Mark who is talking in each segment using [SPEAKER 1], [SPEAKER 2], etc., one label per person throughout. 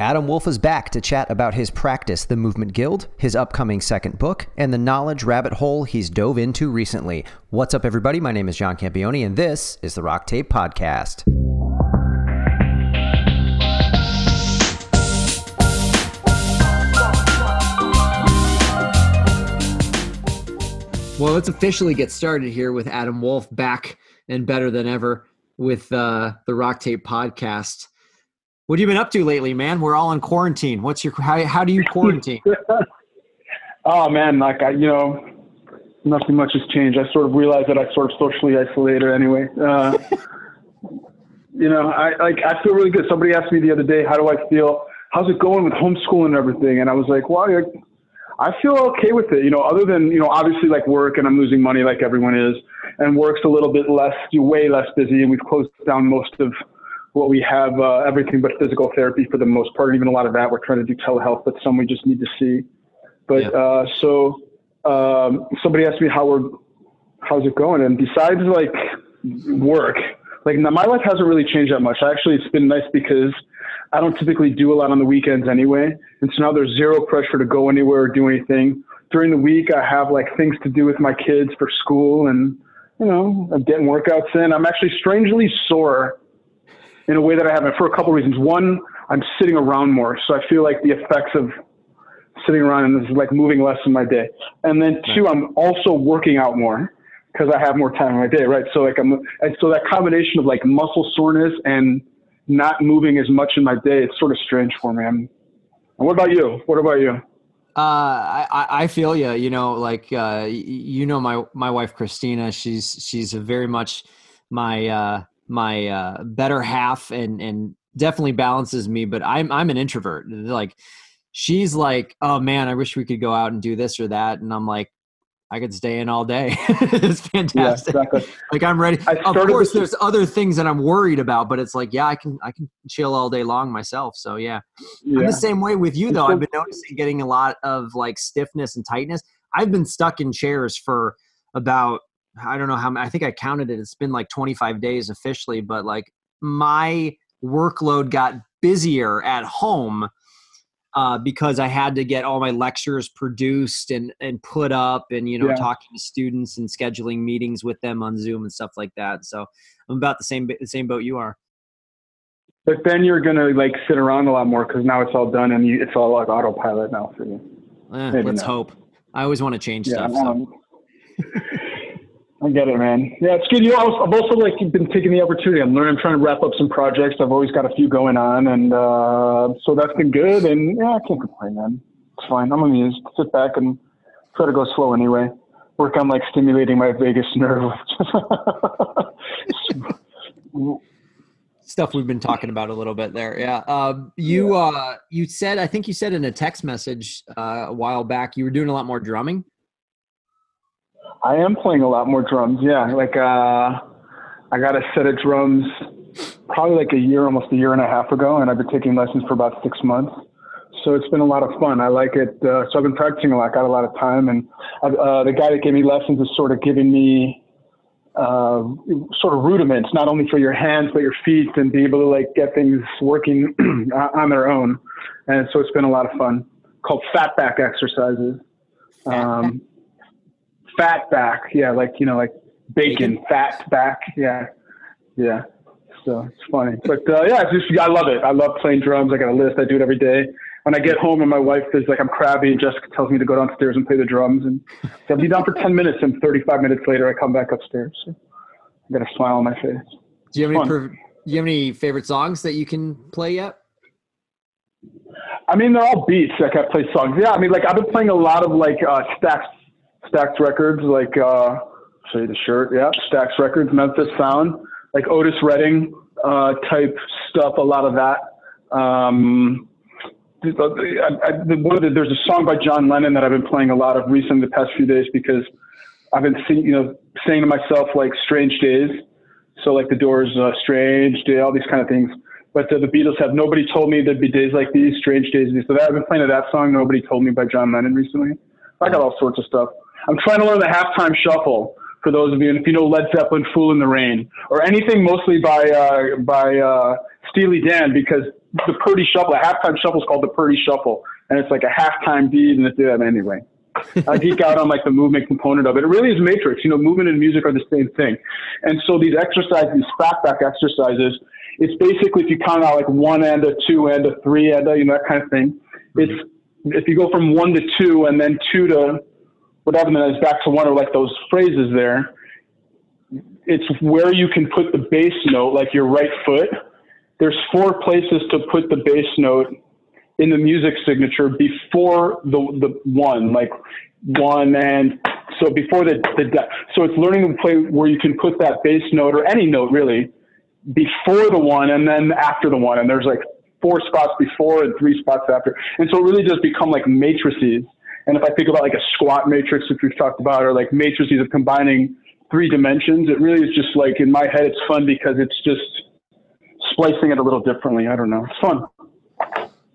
[SPEAKER 1] Adam Wolf is back to chat about his practice, The Movement Guild, his upcoming second book, and the knowledge rabbit hole he's dove into recently. What's up, everybody? My name is John Campione, and this is the Rock Tape Podcast. Well, let's officially get started here with Adam Wolf back and better than ever with uh, the Rock Tape Podcast. What have you been up to lately, man? We're all in quarantine. What's your how, how do you quarantine?
[SPEAKER 2] oh man, like I, you know, nothing much has changed. I sort of realized that I sort of socially isolated anyway. Uh, you know, I like I feel really good. Somebody asked me the other day, how do I feel? How's it going with homeschooling and everything? And I was like, well, I feel okay with it. You know, other than you know, obviously like work, and I'm losing money like everyone is, and work's a little bit less, way less busy, and we've closed down most of what we have uh, everything but physical therapy for the most part. Even a lot of that we're trying to do telehealth, but some we just need to see. But yeah. uh, so um, somebody asked me how we're how's it going, and besides like work, like my life hasn't really changed that much. Actually, it's been nice because I don't typically do a lot on the weekends anyway, and so now there's zero pressure to go anywhere or do anything. During the week, I have like things to do with my kids for school, and you know, I'm getting workouts in. I'm actually strangely sore in a way that I haven't for a couple of reasons. One, I'm sitting around more, so I feel like the effects of sitting around is like moving less in my day. And then two, I'm also working out more because I have more time in my day, right? So like I'm, and so that combination of like muscle soreness and not moving as much in my day, it's sort of strange for me. I'm, and what about you? What about you?
[SPEAKER 1] Uh, I, I feel you, you know, like, uh, you know, my, my wife, Christina, she's, she's very much my, uh, my uh, better half and and definitely balances me but i'm i'm an introvert. Like she's like oh man i wish we could go out and do this or that and i'm like i could stay in all day. It's fantastic. yeah, exactly. like i'm ready. Of course there's other things that i'm worried about but it's like yeah i can i can chill all day long myself so yeah, yeah. i'm the same way with you though. I've been noticing getting a lot of like stiffness and tightness. I've been stuck in chairs for about I don't know how many I think I counted it. It's been like 25 days officially, but like my workload got busier at home uh, because I had to get all my lectures produced and and put up, and you know, yeah. talking to students and scheduling meetings with them on Zoom and stuff like that. So I'm about the same the same boat you are.
[SPEAKER 2] But then you're gonna like sit around a lot more because now it's all done and you, it's all like autopilot now for you.
[SPEAKER 1] Eh, let's not. hope. I always want to change yeah, stuff. So.
[SPEAKER 2] I get it, man. Yeah, it's good. You know, I've also like been taking the opportunity. I'm learning. I'm trying to wrap up some projects. I've always got a few going on, and uh, so that's been good. And yeah, I can't complain, man. It's fine. I'm amused. Sit back and try to go slow anyway. Work on like stimulating my vagus nerve.
[SPEAKER 1] Stuff we've been talking about a little bit there. Yeah. Um, you uh, you said I think you said in a text message uh, a while back you were doing a lot more drumming.
[SPEAKER 2] I am playing a lot more drums. Yeah, like uh, I got a set of drums probably like a year, almost a year and a half ago, and I've been taking lessons for about six months. So it's been a lot of fun. I like it. Uh, so I've been practicing a lot. Got a lot of time, and uh, the guy that gave me lessons is sort of giving me uh, sort of rudiments, not only for your hands but your feet, and be able to like get things working on their own. And so it's been a lot of fun. Called fat back exercises. Um, fat back. Yeah, like you know, like bacon, bacon. fat back. Yeah, yeah. So it's funny, but uh, yeah, it's just I love it. I love playing drums. I got a list. I do it every day. When I get home and my wife is like, I'm crabby, and Jessica tells me to go downstairs and play the drums, and I'll be down for ten minutes, and 35 minutes later, I come back upstairs. So I got a smile on my face.
[SPEAKER 1] Do you have any? Per- do you have any favorite songs that you can play yet?
[SPEAKER 2] I mean, they're all beats. Like I can play songs. Yeah, I mean, like I've been playing a lot of like uh, Stax Stax Records, like uh, show you the shirt. Yeah, Stax Records, Memphis Sound, like Otis Redding uh, type stuff. A lot of that. Um, I, I, the, there's a song by John Lennon that I've been playing a lot of recently the past few days because I've been seeing, you know, saying to myself like "Strange Days," so like the Doors, uh, "Strange Day," all these kind of things. But uh, the Beatles have "Nobody Told Me There'd Be Days Like These," "Strange Days." So that, I've been playing that song "Nobody Told Me" by John Lennon recently. I got all sorts of stuff. I'm trying to learn the halftime shuffle for those of you, and if you know Led Zeppelin, "Fool in the Rain," or anything mostly by uh, by uh, Steely Dan, because the Purdie Shuffle. A halftime shuffle is called the Purdie Shuffle, and it's like a halftime beat, and it's that anyway. I geek out on like the movement component of it. It really is matrix. You know, movement and music are the same thing. And so these exercises, these back back exercises, it's basically if you count out like one and a two and a three and a, you know, that kind of thing. It's if you go from one to two and then two to whatever, it's back to one or like those phrases there. It's where you can put the bass note, like your right foot. There's four places to put the bass note in the music signature before the the one, like one and so before the the so it's learning to play where you can put that bass note or any note really before the one and then after the one, and there's like four spots before and three spots after, and so it really does become like matrices. And if I think about like a squat matrix, which we've talked about, or like matrices of combining three dimensions, it really is just like in my head, it's fun because it's just splicing it a little differently. I don't know. It's fun.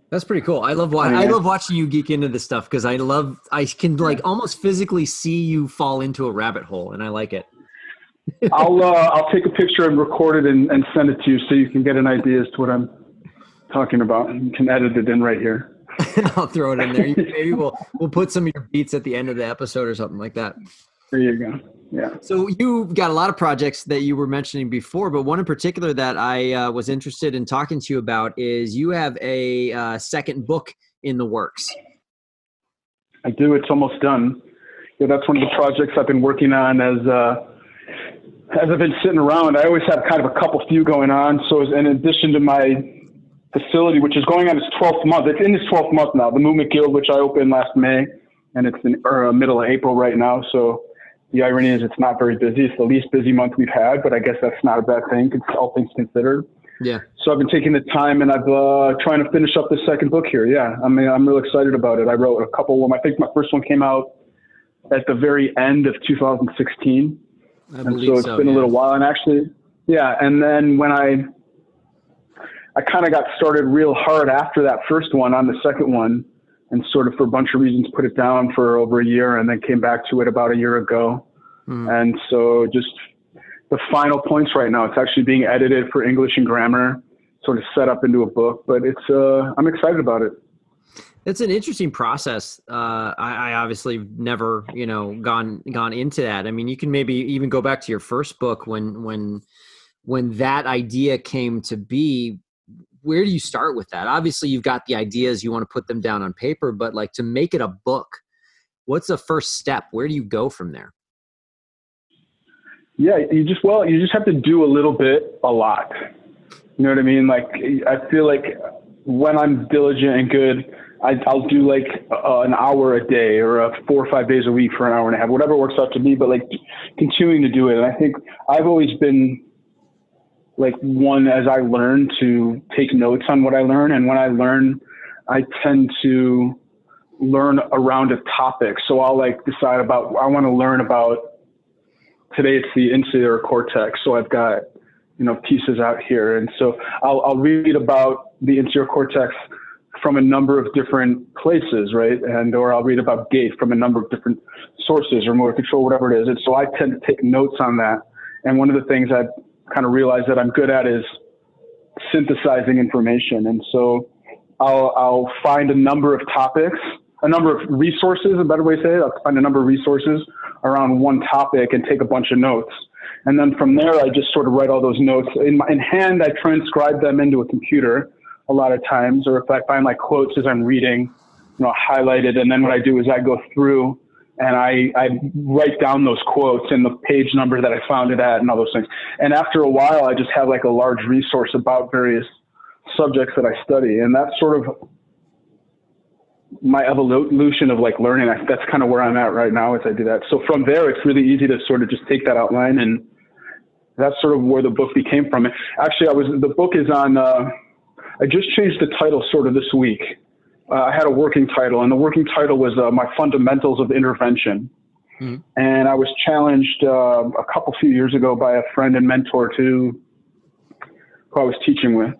[SPEAKER 1] That's pretty cool. I love watching. I love watching you geek into this stuff because I love. I can like almost physically see you fall into a rabbit hole, and I like it.
[SPEAKER 2] I'll uh, I'll take a picture and record it and, and send it to you so you can get an idea as to what I'm talking about. You can edit it in right here.
[SPEAKER 1] I'll throw it in there. Maybe we'll we'll put some of your beats at the end of the episode or something like that.
[SPEAKER 2] There you go. Yeah.
[SPEAKER 1] So you've got a lot of projects that you were mentioning before, but one in particular that I uh, was interested in talking to you about is you have a uh, second book in the works.
[SPEAKER 2] I do. It's almost done. Yeah, that's one of the projects I've been working on as uh, as I've been sitting around. I always have kind of a couple few going on. So in addition to my facility, which is going on its 12th month, it's in its 12th month now. The Movement Guild, which I opened last May, and it's in or, uh, middle of April right now. So the irony is it's not very busy. It's the least busy month we've had, but I guess that's not a bad thing, all things considered.
[SPEAKER 1] Yeah.
[SPEAKER 2] So I've been taking the time and I've uh, trying to finish up the second book here. Yeah, I mean I'm real excited about it. I wrote a couple. Of I think my first one came out at the very end of 2016, I and so it's so, been yeah. a little while. And actually, yeah. And then when I I kind of got started real hard after that first one on the second one, and sort of for a bunch of reasons put it down for over a year and then came back to it about a year ago. Mm. And so just the final points right now, it's actually being edited for English and grammar, sort of set up into a book, but it's, uh, I'm excited about it.
[SPEAKER 1] It's an interesting process. Uh, I, I, obviously never, you know, gone gone into that. I mean, you can maybe even go back to your first book when when when that idea came to be where do you start with that? Obviously, you've got the ideas, you want to put them down on paper, but like to make it a book, what's the first step? Where do you go from there?
[SPEAKER 2] Yeah, you just well, you just have to do a little bit, a lot. You know what I mean? Like I feel like when I'm diligent and good, I, will do like uh, an hour a day or a four or five days a week for an hour and a half, whatever works out to me, But like continuing to do it, and I think I've always been like one as I learn to take notes on what I learn. And when I learn, I tend to learn around a topic. So I'll like decide about, I want to learn about today it's the insular cortex. So I've got, you know, pieces out here. And so I'll, I'll read about the insular cortex from a number of different places, right? And, or I'll read about gait from a number of different sources motor control, whatever it is. And so I tend to take notes on that. And one of the things I kind of realize that I'm good at is synthesizing information. And so I'll, I'll find a number of topics, a number of resources, a better way to say it. I'll find a number of resources around one topic and take a bunch of notes. And then from there, I just sort of write all those notes in, my, in hand. I transcribe them into a computer a lot of times, or if I find like quotes as I'm reading, you know, highlighted. And then what I do is I go through and I, I write down those quotes and the page number that I found it at and all those things. And after a while, I just have like a large resource about various subjects that I study. And that's sort of my evolution of like learning. I, that's kind of where I'm at right now as I do that. So from there, it's really easy to sort of just take that outline and that's sort of where the book became from. Actually, I was, the book is on, uh, I just changed the title sort of this week uh, I had a working title, and the working title was uh, My Fundamentals of Intervention. Mm-hmm. And I was challenged uh, a couple few years ago by a friend and mentor to who I was teaching with,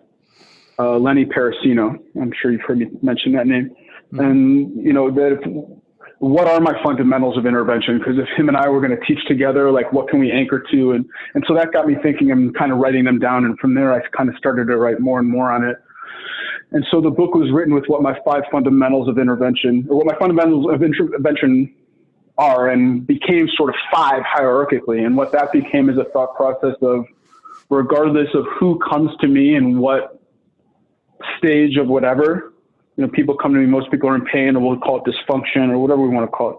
[SPEAKER 2] uh, Lenny Parracino. I'm sure you've heard me mention that name. Mm-hmm. And you know that if, what are my fundamentals of intervention? Because if him and I were going to teach together, like what can we anchor to? And and so that got me thinking and kind of writing them down. And from there, I kind of started to write more and more on it And so the book was written with what my five fundamentals of intervention, or what my fundamentals of intervention are, and became sort of five hierarchically. And what that became is a thought process of, regardless of who comes to me and what stage of whatever, you know, people come to me, most people are in pain, or we'll call it dysfunction, or whatever we want to call it.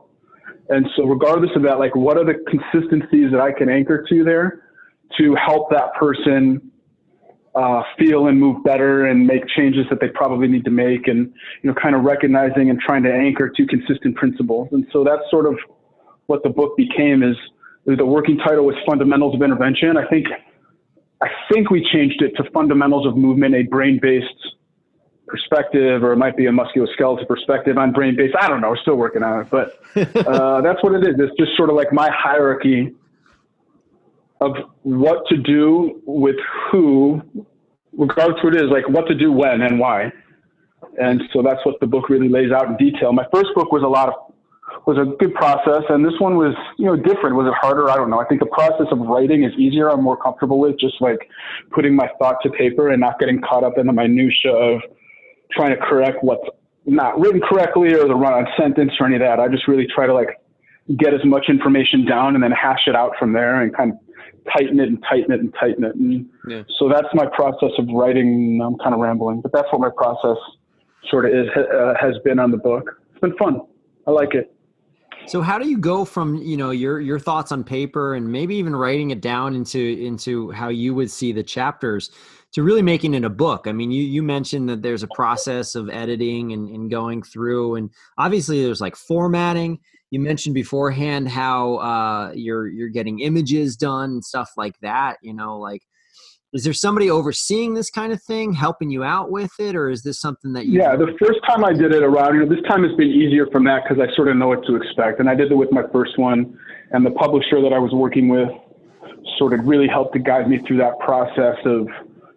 [SPEAKER 2] And so, regardless of that, like, what are the consistencies that I can anchor to there to help that person uh, feel and move better and make changes that they probably need to make and you know kind of recognizing and trying to anchor to consistent principles. And so that's sort of what the book became is the working title was fundamentals of intervention. I think i think we changed it to fundamentals of movement a brain-based perspective or it might be a musculoskeletal perspective on brain-based. I don't know we're still working on it but uh, that's what it is. It's just sort of like my hierarchy of what to do with who, regardless what it is, like what to do when and why. And so that's what the book really lays out in detail. My first book was a lot of was a good process, and this one was you know different. Was it harder? I don't know. I think the process of writing is easier. I'm more comfortable with just like putting my thought to paper and not getting caught up in the minutia of trying to correct what's not written correctly or the run-on sentence or any of that. I just really try to like get as much information down and then hash it out from there and kind of tighten it and tighten it and tighten it. And yeah. so that's my process of writing. I'm kind of rambling, but that's what my process sort of is, uh, has been on the book. It's been fun. I like it.
[SPEAKER 1] So how do you go from you know your your thoughts on paper and maybe even writing it down into into how you would see the chapters to really making it a book? I mean, you you mentioned that there's a process of editing and, and going through, and obviously there's like formatting you mentioned beforehand how uh, you're you're getting images done and stuff like that. You know, like is there somebody overseeing this kind of thing, helping you out with it, or is this something that you?
[SPEAKER 2] Yeah, the first time I did it around, you know, this time has been easier from that because I sort of know what to expect, and I did it with my first one, and the publisher that I was working with sort of really helped to guide me through that process of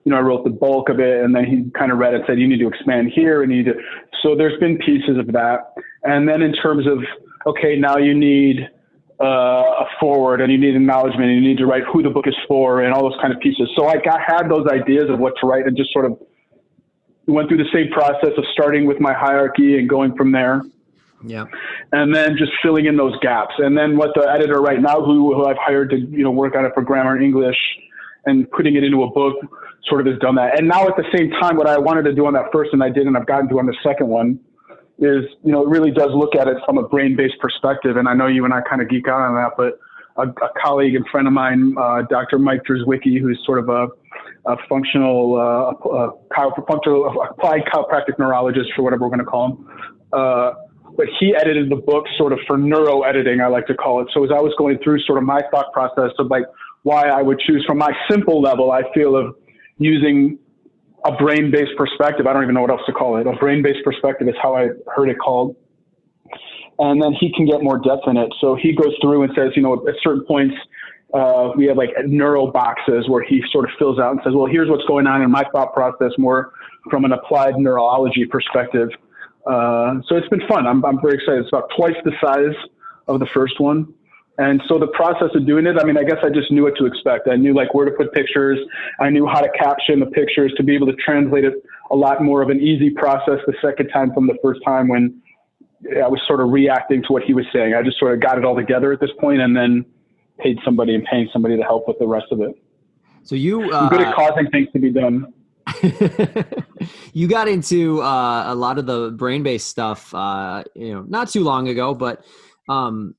[SPEAKER 2] you know, I wrote the bulk of it and then he kind of read it, said, you need to expand here and you need to, so there's been pieces of that. And then in terms of okay, now you need uh, a forward and you need acknowledgement and you need to write who the book is for and all those kind of pieces. So like I had those ideas of what to write and just sort of went through the same process of starting with my hierarchy and going from there.
[SPEAKER 1] Yeah.
[SPEAKER 2] And then just filling in those gaps. And then what the editor right now, who, who I've hired to, you know, work on it for grammar and English and putting it into a book sort of has done that. And now at the same time, what I wanted to do on that first and I did, and I've gotten to on the second one is, you know, it really does look at it from a brain-based perspective. And I know you and I kind of geek out on that, but a, a colleague and friend of mine, uh, Dr. Mike Drzwicki, who's sort of a, a functional, uh, a, applied chiropractic neurologist, for whatever we're going to call him. Uh, but he edited the book sort of for neuro editing, I like to call it. So as I was going through sort of my thought process of like why I would choose from my simple level, I feel of using a brain based perspective. I don't even know what else to call it. A brain based perspective is how I heard it called. And then he can get more depth in it. So he goes through and says, you know, at certain points, uh, we have like neural boxes where he sort of fills out and says, well, here's what's going on in my thought process more from an applied neurology perspective. Uh, so it's been fun. I'm, I'm very excited. It's about twice the size of the first one. And so the process of doing it, I mean, I guess I just knew what to expect. I knew like where to put pictures. I knew how to caption the pictures to be able to translate it a lot more of an easy process the second time from the first time when I was sort of reacting to what he was saying. I just sort of got it all together at this point and then paid somebody and paying somebody to help with the rest of it.
[SPEAKER 1] So you
[SPEAKER 2] uh, I'm good at causing things to be done.
[SPEAKER 1] you got into uh, a lot of the brain-based stuff, uh, you know, not too long ago, but um,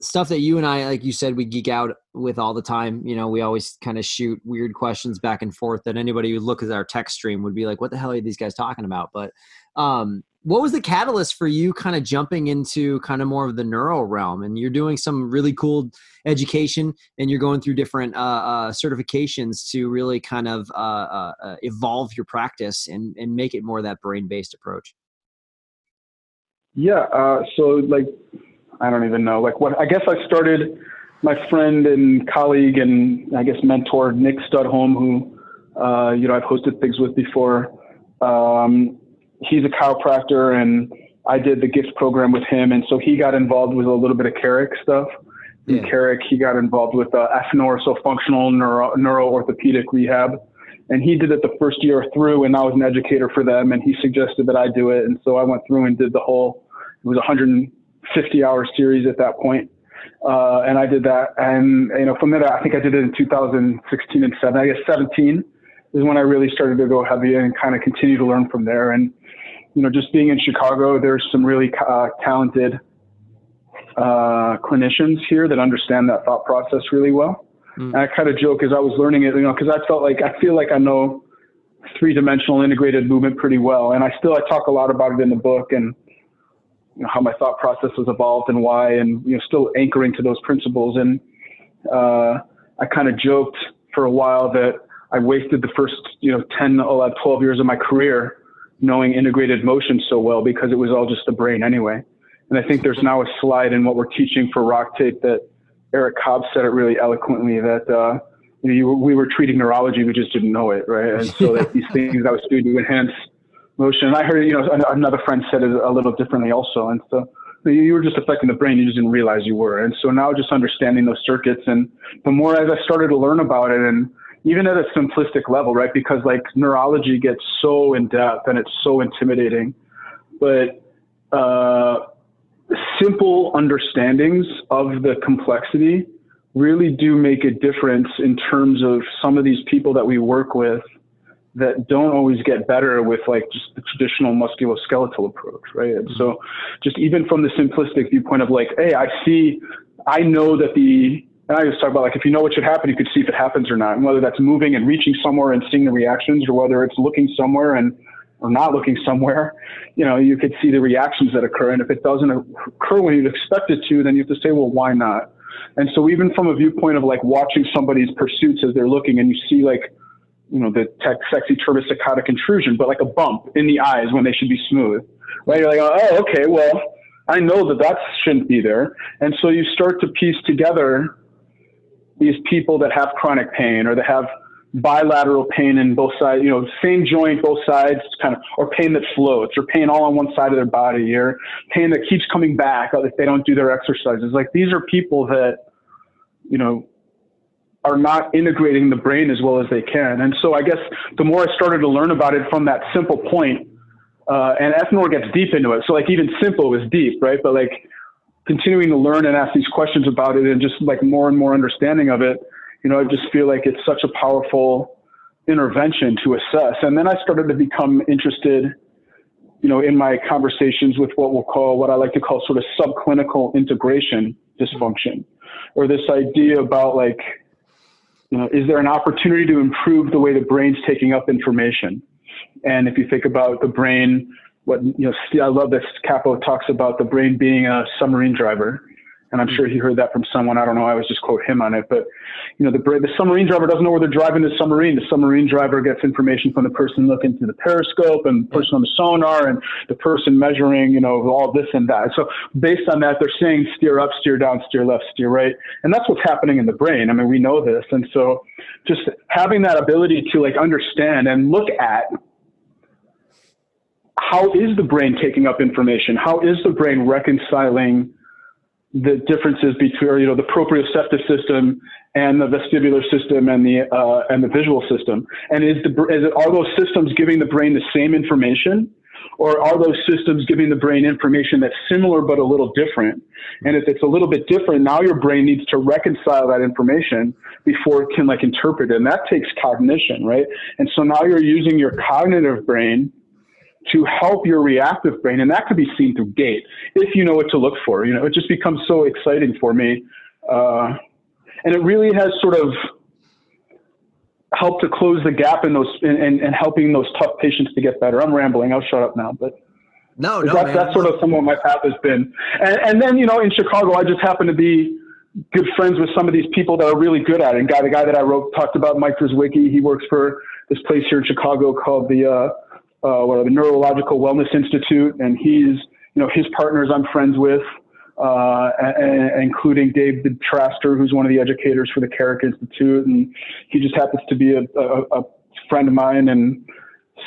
[SPEAKER 1] stuff that you and I, like you said, we geek out with all the time. You know, we always kind of shoot weird questions back and forth that anybody who look at our text stream would be like, what the hell are these guys talking about? But um, what was the catalyst for you kind of jumping into kind of more of the neuro realm? And you're doing some really cool education and you're going through different uh, uh, certifications to really kind of uh, uh, uh evolve your practice and, and make it more that brain based approach.
[SPEAKER 2] Yeah. Uh, so, like, I don't even know. Like what? I guess I started. My friend and colleague and I guess mentor Nick Studholm, who uh, you know I've hosted things with before. Um, he's a chiropractor, and I did the gifts program with him, and so he got involved with a little bit of Carrick stuff. Yeah. Carrick, he got involved with uh, FNOR, so functional neuroorthopedic neuro orthopedic rehab and he did it the first year through and I was an educator for them and he suggested that I do it and so I went through and did the whole it was 100 50 hour series at that point. Uh, and I did that. And, you know, from there, I think I did it in 2016 and 7, I guess 17 is when I really started to go heavy and kind of continue to learn from there. And, you know, just being in Chicago, there's some really uh, talented uh, clinicians here that understand that thought process really well. Mm. And I kind of joke as I was learning it, you know, because I felt like I feel like I know three dimensional integrated movement pretty well. And I still I talk a lot about it in the book and you know, how my thought process has evolved and why, and you know, still anchoring to those principles. And uh, I kind of joked for a while that I wasted the first you know 10, 11, 12 years of my career knowing integrated motion so well because it was all just the brain anyway. And I think there's now a slide in what we're teaching for rock tape that Eric Cobb said it really eloquently that uh, you know, we were treating neurology, we just didn't know it, right? And so that these things I was doing to enhance motion. And I heard, you know, another friend said it a little differently also. And so you were just affecting the brain, you just didn't realize you were. And so now just understanding those circuits, and the more as I started to learn about it, and even at a simplistic level, right? Because like neurology gets so in depth and it's so intimidating, but uh, simple understandings of the complexity really do make a difference in terms of some of these people that we work with that don't always get better with like just the traditional musculoskeletal approach, right? And so just even from the simplistic viewpoint of like, hey, I see, I know that the, and I just talk about like, if you know what should happen, you could see if it happens or not. And whether that's moving and reaching somewhere and seeing the reactions or whether it's looking somewhere and or not looking somewhere, you know, you could see the reactions that occur. And if it doesn't occur when you'd expect it to, then you have to say, well, why not? And so even from a viewpoint of like watching somebody's pursuits as they're looking and you see like, you know, the tech, sexy turbosaccadic intrusion, but like a bump in the eyes when they should be smooth, right? You're like, oh, okay, well, I know that that shouldn't be there. And so you start to piece together these people that have chronic pain or that have bilateral pain in both sides, you know, same joint, both sides, kind of, or pain that floats, or pain all on one side of their body, or pain that keeps coming back if they don't do their exercises. Like these are people that, you know, are not integrating the brain as well as they can. And so I guess the more I started to learn about it from that simple point, uh, and FNOR gets deep into it. So like even simple is deep, right? But like continuing to learn and ask these questions about it and just like more and more understanding of it, you know, I just feel like it's such a powerful intervention to assess. And then I started to become interested, you know, in my conversations with what we'll call, what I like to call sort of subclinical integration dysfunction, or this idea about like, know, is there an opportunity to improve the way the brain's taking up information? And if you think about the brain, what you know, I love that Capo talks about the brain being a submarine driver, and I'm sure he heard that from someone. I don't know. I always just quote him on it. But you know, the the submarine driver doesn't know where they're driving the submarine. The submarine driver gets information from the person looking through the periscope and the person on the sonar and the person measuring, you know, all this and that. So based on that, they're saying steer up, steer down, steer left, steer right, and that's what's happening in the brain. I mean, we know this, and so just having that ability to like understand and look at how is the brain taking up information? How is the brain reconciling? The differences between you know the proprioceptive system and the vestibular system and the uh, and the visual system. And is the is it, are those systems giving the brain the same information or are those systems giving the brain information that's similar but a little different? And if it's a little bit different now your brain needs to reconcile that information before it can like interpret it. And that takes cognition right? And so now you're using your cognitive brain to help your reactive brain, and that could be seen through gait if you know what to look for. You know, it just becomes so exciting for me, uh, and it really has sort of helped to close the gap in those and, and, helping those tough patients to get better. I'm rambling. I'll shut up now, but.
[SPEAKER 1] No, no,
[SPEAKER 2] that's, that's sort of some of my path has been. And, and then, you know, in Chicago, I just happen to be good friends with some of these people that are really good at it. And guy, the guy that I wrote talked about, Mike Drzwicki, he works for this place here in Chicago called the uh, uh, what the Neurological Wellness Institute, and he's you know his partners I'm friends with, uh, and, including David Traster, who's one of the educators for the Carrick Institute, and he just happens to be a, a, a friend of mine, and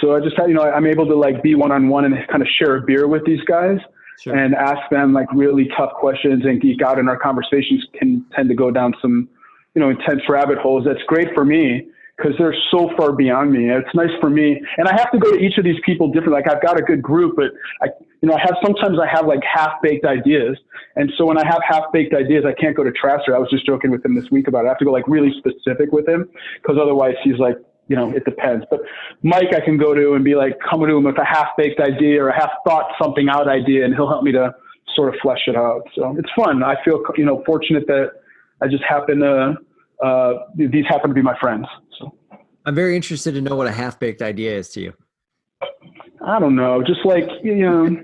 [SPEAKER 2] so I just you know I'm able to like be one on one and kind of share a beer with these guys. Sure. And ask them like really tough questions and geek out, and our conversations can tend to go down some, you know, intense rabbit holes. That's great for me because they're so far beyond me. It's nice for me, and I have to go to each of these people different. Like I've got a good group, but I, you know, I have sometimes I have like half baked ideas, and so when I have half baked ideas, I can't go to Traster. I was just joking with him this week about it. I have to go like really specific with him because otherwise he's like, you know, it depends. But Mike, I can go to and be like, come to him with a half baked idea or a half thought something out idea, and he'll help me to sort of flesh it out. So it's fun. I feel you know fortunate that I just happen to uh, these happen to be my friends. So
[SPEAKER 1] I'm very interested to know what a half baked idea is to you.
[SPEAKER 2] I don't know, just like you know,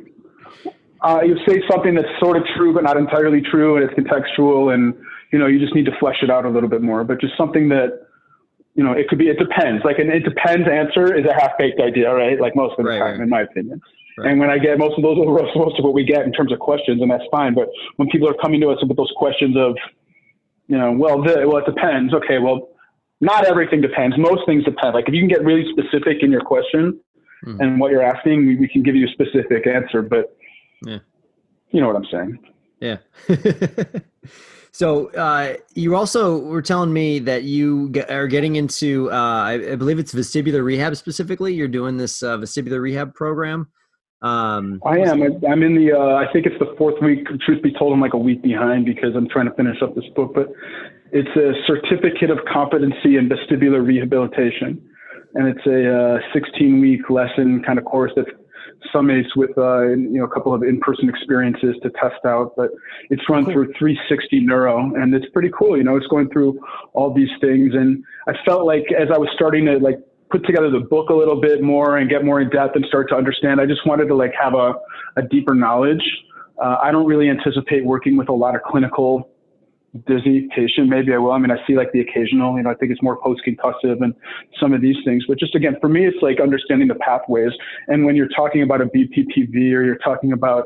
[SPEAKER 2] uh, you say something that's sort of true but not entirely true, and it's contextual, and you know, you just need to flesh it out a little bit more. But just something that you know, it could be. It depends. Like an it depends answer is a half baked idea, right? Like most of the right, time, right. in my opinion. Right. And when I get most of those, most of what we get in terms of questions, and that's fine. But when people are coming to us with those questions of, you know, well, the, well, it depends. Okay, well, not everything depends. Most things depend. Like if you can get really specific in your question mm-hmm. and what you're asking, we, we, can give you a specific answer. But yeah. you know what I'm saying.
[SPEAKER 1] Yeah. so uh, you also were telling me that you get, are getting into, uh, I, I, believe it's vestibular rehab specifically. You're doing this uh, vestibular rehab program.
[SPEAKER 2] Um, I am. I'm in the. Uh, I think it's the fourth week. Truth be told, I'm like a week behind because I'm trying to finish up this book. But it's a certificate of competency in vestibular rehabilitation, and it's a uh, 16 week lesson kind of course that summates with uh, you know a couple of in-person experiences to test out. But it's run cool. through 360 Neuro, and it's pretty cool. You know, it's going through all these things, and I felt like as I was starting to like put together the book a little bit more and get more in depth and start to understand. I just wanted to like have a, a deeper knowledge. Uh, I don't really anticipate working with a lot of clinical dizzy patient. Maybe I will. I mean, I see like the occasional, you know, I think it's more post concussive and some of these things. But just again, for me, it's like understanding the pathways. And when you're talking about a BPPV or you're talking about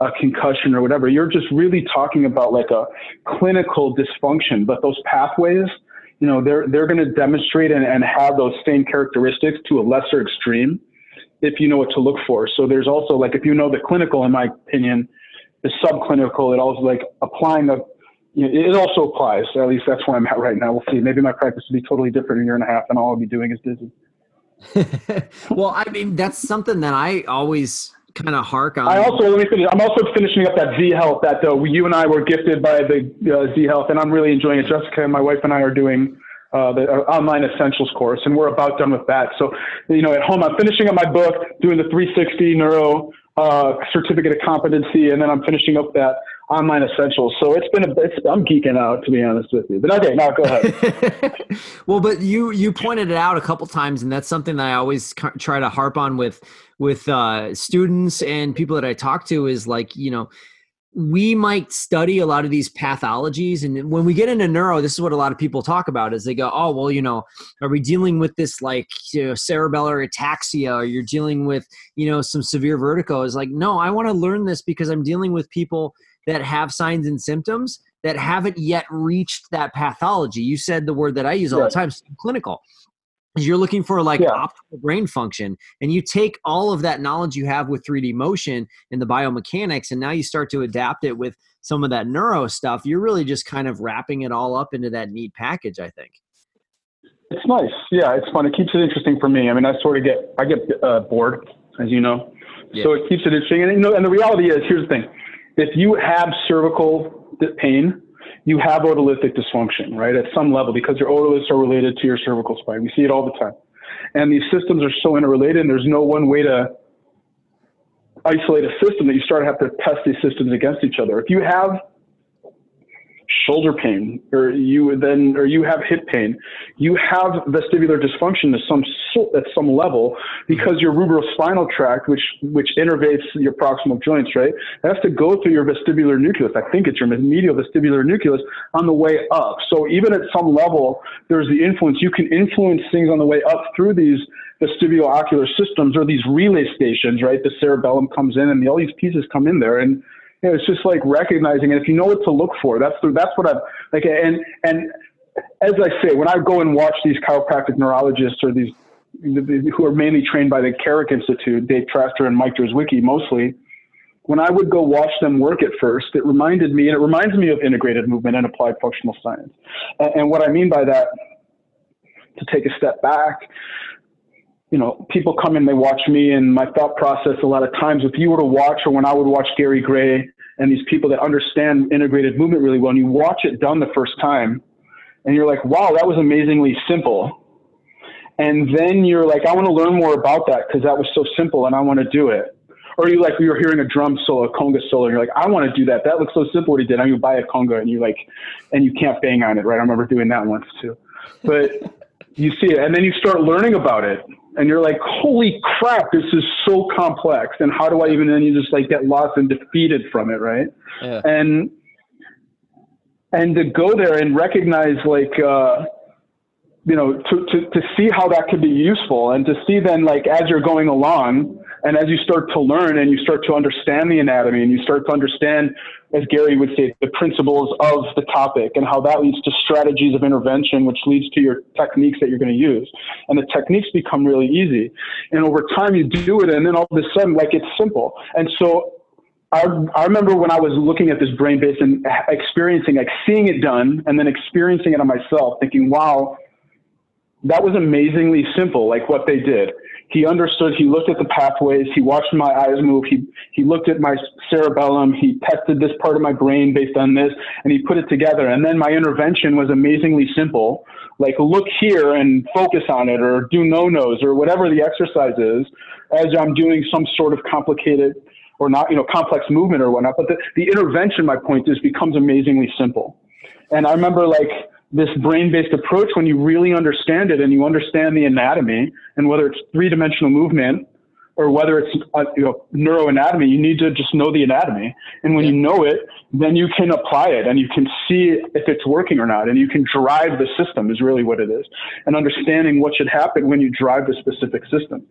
[SPEAKER 2] a concussion or whatever, you're just really talking about like a clinical dysfunction. But those pathways, you know, they're they're going to demonstrate and, and have those same characteristics to a lesser extreme if you know what to look for. So there's also like if you know the clinical, in my opinion, the subclinical, it also like applying the you know, it also applies. At least that's where I'm at right now. We'll see. Maybe my practice will be totally different in a year and a half, and all I'll be doing is dizzy.
[SPEAKER 1] well, I mean, that's something that I always kind of hark on.
[SPEAKER 2] I also let me finish. I'm also finishing up that Z Health that uh, you and I were gifted by the uh, Z Health, and I'm really enjoying it. Jessica and my wife and I are doing uh, the uh, online essentials course, and we're about done with that. So, you know, at home, I'm finishing up my book, doing the 360 neuro uh, certificate of competency, and then I'm finishing up that online essentials. So it's been a, it's, I'm geeking out to be honest with you. But okay, now go ahead.
[SPEAKER 1] well, but you you pointed it out a couple times, and that's something that I always try to harp on with with uh, students and people that I talk to is like you know we might study a lot of these pathologies and when we get into neuro this is what a lot of people talk about is they go oh well you know are we dealing with this like you know, cerebellar ataxia or you're dealing with you know some severe vertigo is like no i want to learn this because i'm dealing with people that have signs and symptoms that haven't yet reached that pathology. You said the word that I use all the time, clinical. You're looking for like yeah. optimal brain function, and you take all of that knowledge you have with 3D motion and the biomechanics, and now you start to adapt it with some of that neuro stuff. You're really just kind of wrapping it all up into that neat package, I think.
[SPEAKER 2] It's nice. Yeah, it's fun. It keeps it interesting for me. I mean, I sort of get I get uh, bored, as you know, yeah. so it keeps it interesting. And you know, and the reality is, here's the thing: if you have cervical pain, you have otolithic dysfunction, right? At some level, because your otoliths are related to your cervical spine. We see it all the time. And these systems are so interrelated, and there's no one way to isolate a system that you start to have to test these systems against each other. If you have shoulder pain or you then or you have hip pain you have vestibular dysfunction at some at some level because your rubrospinal tract which which innervates your proximal joints right has to go through your vestibular nucleus. I think it's your medial vestibular nucleus on the way up. So even at some level there's the influence. You can influence things on the way up through these vestibulo-ocular systems or these relay stations right? The cerebellum comes in and all these pieces come in there. And you know, it's just like recognizing it. If you know what to look for, that's the, that's what I've like. And and as I say, when I go and watch these chiropractic neurologists or these who are mainly trained by the Carrick Institute, Dave Traster and Mike Drzwicki mostly, when I would go watch them work at first, it reminded me, and it reminds me of integrated movement and applied functional science. And, and what I mean by that to take a step back. You know, people come in, they watch me, and my thought process a lot of times, if you were to watch, or when I would watch Gary Gray and these people that understand integrated movement really well, and you watch it done the first time, and you're like, wow, that was amazingly simple. And then you're like, I want to learn more about that because that was so simple and I want to do it. Or you like, you're hearing a drum solo, a conga solo, and you're like, I want to do that. That looks so simple what he did. I'm to buy a conga and you like, and you can't bang on it, right? I remember doing that once too. But you see it and then you start learning about it and you're like, holy crap, this is so complex. And how do I even, then you just like get lost and defeated from it, right? Yeah. And, and to go there and recognize like, uh, you know, to, to, to see how that could be useful and to see then like as you're going along and as you start to learn and you start to understand the anatomy and you start to understand, as Gary would say, the principles of the topic and how that leads to strategies of intervention, which leads to your techniques that you're going to use. And the techniques become really easy. And over time you do it and then all of a sudden, like it's simple. And so I, I remember when I was looking at this brain base and experiencing, like seeing it done and then experiencing it on myself, thinking, wow, that was amazingly simple, like what they did. He understood, he looked at the pathways, he watched my eyes move, he, he looked at my cerebellum, he tested this part of my brain based on this, and he put it together. And then my intervention was amazingly simple, like look here and focus on it, or do no-nos, or whatever the exercise is, as I'm doing some sort of complicated or not, you know, complex movement or whatnot. But the, the intervention, my point is, becomes amazingly simple. And I remember like, this brain-based approach when you really understand it and you understand the anatomy and whether it's three-dimensional movement or whether it's uh, you know, neuroanatomy, you need to just know the anatomy. And when yeah. you know it, then you can apply it and you can see if it's working or not. And you can drive the system is really what it is. And understanding what should happen when you drive the specific system.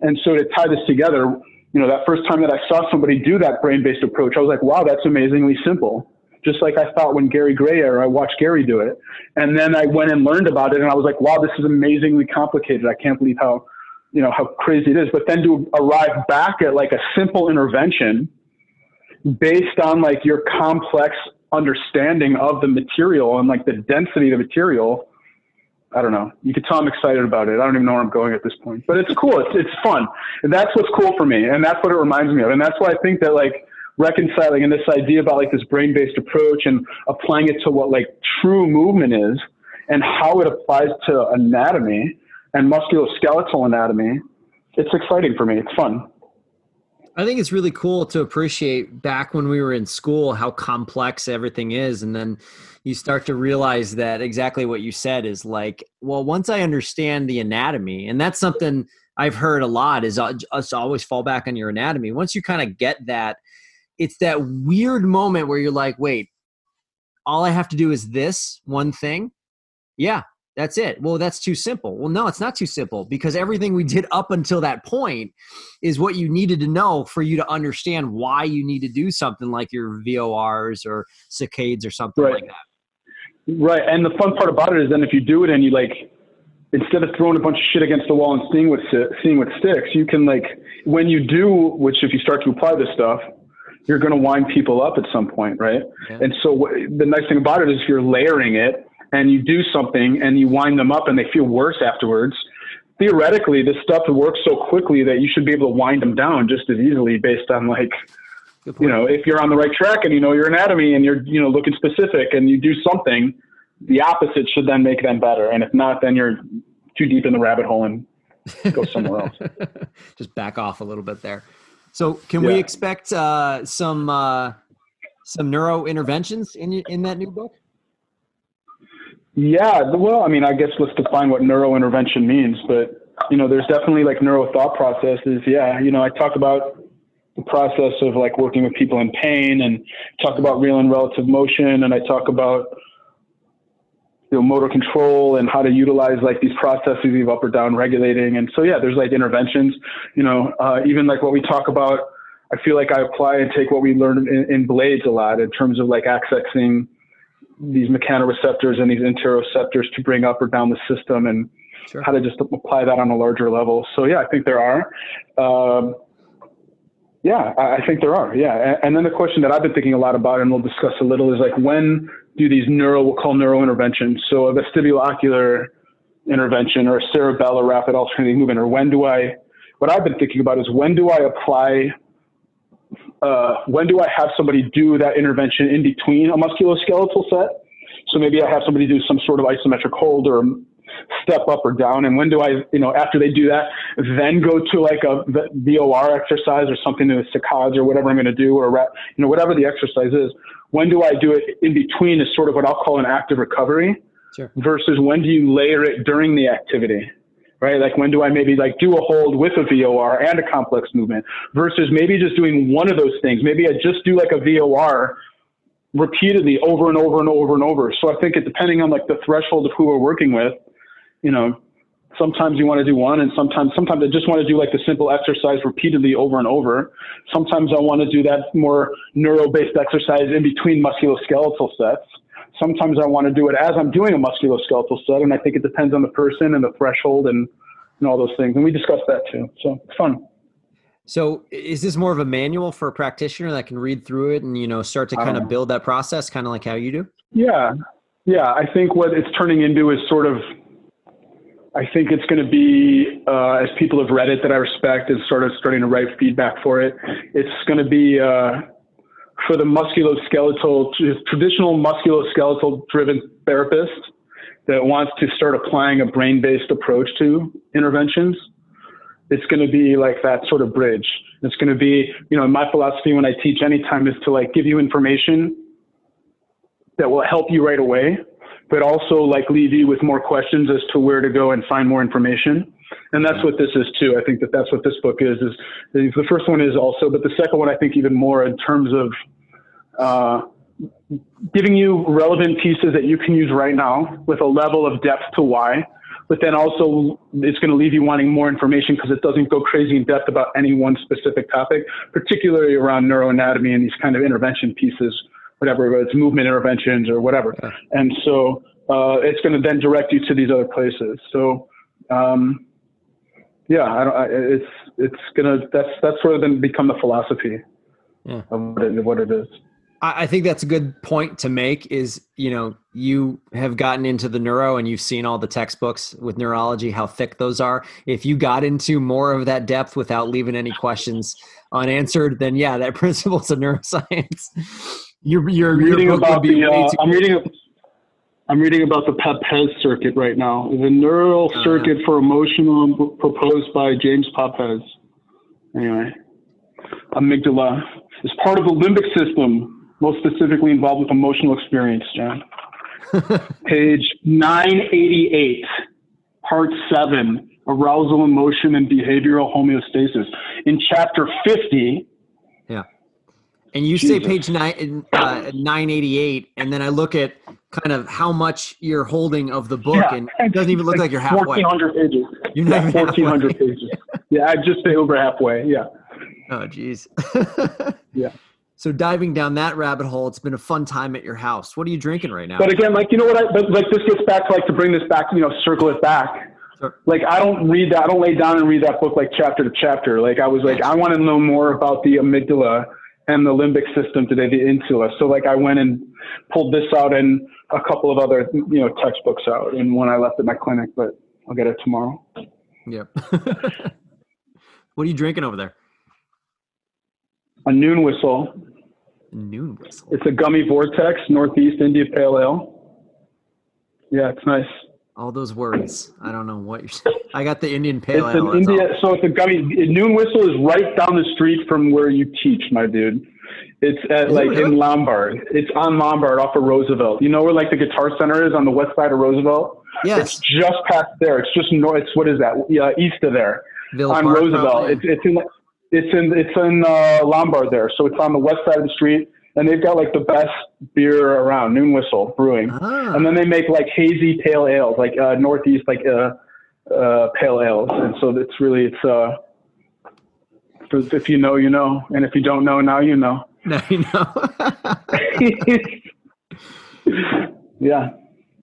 [SPEAKER 2] And so to tie this together, you know, that first time that I saw somebody do that brain-based approach, I was like, wow, that's amazingly simple just like I thought when Gary Gray or I watched Gary do it. And then I went and learned about it and I was like, wow, this is amazingly complicated. I can't believe how, you know, how crazy it is. But then to arrive back at like a simple intervention based on like your complex understanding of the material and like the density of the material, I don't know. You could tell I'm excited about it. I don't even know where I'm going at this point, but it's cool. It's, it's fun. And that's what's cool for me. And that's what it reminds me of. And that's why I think that like, reconciling and this idea about like this brain-based approach and applying it to what like true movement is and how it applies to anatomy and musculoskeletal anatomy it's exciting for me. It's fun.
[SPEAKER 1] I think it's really cool to appreciate back when we were in school how complex everything is and then you start to realize that exactly what you said is like well once i understand the anatomy and that's something i've heard a lot is uh, us always fall back on your anatomy. Once you kind of get that it's that weird moment where you're like, wait, all I have to do is this one thing. Yeah, that's it. Well, that's too simple. Well, no, it's not too simple because everything we did up until that point is what you needed to know for you to understand why you need to do something like your VORs or saccades or something
[SPEAKER 2] right.
[SPEAKER 1] like that.
[SPEAKER 2] Right. And the fun part about it is then if you do it and you like, instead of throwing a bunch of shit against the wall and seeing what, seeing what sticks, you can like, when you do, which if you start to apply this stuff, you're going to wind people up at some point, right? Yeah. And so w- the nice thing about it is if you're layering it and you do something and you wind them up and they feel worse afterwards, theoretically, this stuff works so quickly that you should be able to wind them down just as easily based on like, you know, if you're on the right track and you know your anatomy and you're, you know, looking specific and you do something, the opposite should then make them better. And if not, then you're too deep in the rabbit hole and go somewhere else.
[SPEAKER 1] just back off a little bit there. So, can yeah. we expect uh, some uh, some neuro interventions in in that new book?
[SPEAKER 2] Yeah, well, I mean, I guess let's define what neuro intervention means, but you know, there's definitely like neuro thought processes. Yeah, you know, I talk about the process of like working with people in pain and talk about real and relative motion, and I talk about you know, motor control and how to utilize like these processes of up or down regulating. And so, yeah, there's like interventions, you know, uh, even like what we talk about, I feel like I apply and take what we learned in, in blades a lot in terms of like accessing these mechanoreceptors and these interoceptors to bring up or down the system and sure. how to just apply that on a larger level. So yeah, I think there are. Um, yeah, I think there are. Yeah. And then the question that I've been thinking a lot about, and we'll discuss a little, is like when do these neuro, we'll call neuro interventions. So a vestibulocular intervention or a cerebellar rapid alternating movement? Or when do I, what I've been thinking about is when do I apply, uh, when do I have somebody do that intervention in between a musculoskeletal set? So maybe I have somebody do some sort of isometric hold or step up or down. And when do I, you know, after they do that, then go to like a VOR exercise or something to the saccades or whatever I'm going to do or, you know, whatever the exercise is. When do I do it in between is sort of what I'll call an active recovery sure. versus when do you layer it during the activity? Right? Like when do I maybe like do a hold with a VOR and a complex movement versus maybe just doing one of those things. Maybe I just do like a VOR repeatedly over and over and over and over. So I think it depending on like the threshold of who we're working with, you know, sometimes you want to do one and sometimes sometimes I just want to do like the simple exercise repeatedly over and over. Sometimes I want to do that more neuro-based exercise in between musculoskeletal sets. Sometimes I want to do it as I'm doing a musculoskeletal set and I think it depends on the person and the threshold and, and all those things. And we discussed that too. So it's fun.
[SPEAKER 1] So is this more of a manual for a practitioner that can read through it and you know start to kind of build that process kind of like how you do?
[SPEAKER 2] Yeah. Yeah, I think what it's turning into is sort of I think it's going to be, uh, as people have read it that I respect, and sort of starting to write feedback for it. It's going to be uh, for the musculoskeletal, traditional musculoskeletal driven therapist that wants to start applying a brain based approach to interventions. It's going to be like that sort of bridge. It's going to be, you know, my philosophy when I teach anytime is to like give you information that will help you right away but also like leave you with more questions as to where to go and find more information. And that's what this is too. I think that that's what this book is. Is, is the first one is also, but the second one I think even more in terms of uh, giving you relevant pieces that you can use right now with a level of depth to why. But then also it's going to leave you wanting more information because it doesn't go crazy in depth about any one specific topic, particularly around neuroanatomy and these kind of intervention pieces whatever, it's movement interventions or whatever. Yeah. And so uh, it's going to then direct you to these other places. So, um, yeah, I don't, I, it's it's gonna that's that's sort of then become the philosophy yeah. of what it, what it is.
[SPEAKER 1] I think that's a good point to make. Is you know you have gotten into the neuro and you've seen all the textbooks with neurology, how thick those are. If you got into more of that depth without leaving any questions unanswered, then yeah, that principle's of neuroscience.
[SPEAKER 2] You're, you're reading about the. Uh, I'm reading. I'm reading about the Papez circuit right now. The neural uh, circuit for emotional proposed by James Papez. Anyway, amygdala is part of the limbic system, most specifically involved with emotional experience. John. Page 988, part seven, arousal, emotion, and behavioral homeostasis. In chapter 50,
[SPEAKER 1] and you Jesus. say page nine, uh, 988, and then I look at kind of how much you're holding of the book, yeah. and it doesn't even look like, like you're halfway.
[SPEAKER 2] 1,400 pages. You're not yeah, 1,400 halfway. pages. Yeah, I'd just say over halfway. Yeah.
[SPEAKER 1] Oh, geez.
[SPEAKER 2] yeah.
[SPEAKER 1] So diving down that rabbit hole, it's been a fun time at your house. What are you drinking right now?
[SPEAKER 2] But again, like you know what? I but like this gets back to like to bring this back, you know, circle it back. Sure. Like I don't read that. I don't lay down and read that book like chapter to chapter. Like I was like, I want to know more about the amygdala and the limbic system today, the insula. So like I went and pulled this out and a couple of other, you know, textbooks out and when I left at my clinic, but I'll get it tomorrow.
[SPEAKER 1] Yep. what are you drinking over there?
[SPEAKER 2] A noon whistle.
[SPEAKER 1] Noon whistle.
[SPEAKER 2] It's a gummy vortex, Northeast India Pale Ale. Yeah, it's nice
[SPEAKER 1] all those worries. I don't know what you're saying. I got the Indian Pale
[SPEAKER 2] it's Ale. An India, so it's a gummy. Noon Whistle is right down the street from where you teach, my dude. It's at is like it really? in Lombard. It's on Lombard off of Roosevelt. You know where like the Guitar Center is on the west side of Roosevelt?
[SPEAKER 1] Yes.
[SPEAKER 2] It's just past there. It's just north. It's what is that? Yeah, east of there. Villa on Park, Roosevelt. It's, it's in it's in it's in uh, Lombard there. So it's on the west side of the street and they've got like the best beer around, Noon Whistle Brewing, ah. and then they make like hazy pale ales, like uh, Northeast like uh, uh, pale ales, and so it's really it's uh, if you know, you know, and if you don't know, now you know.
[SPEAKER 1] Now you know.
[SPEAKER 2] yeah.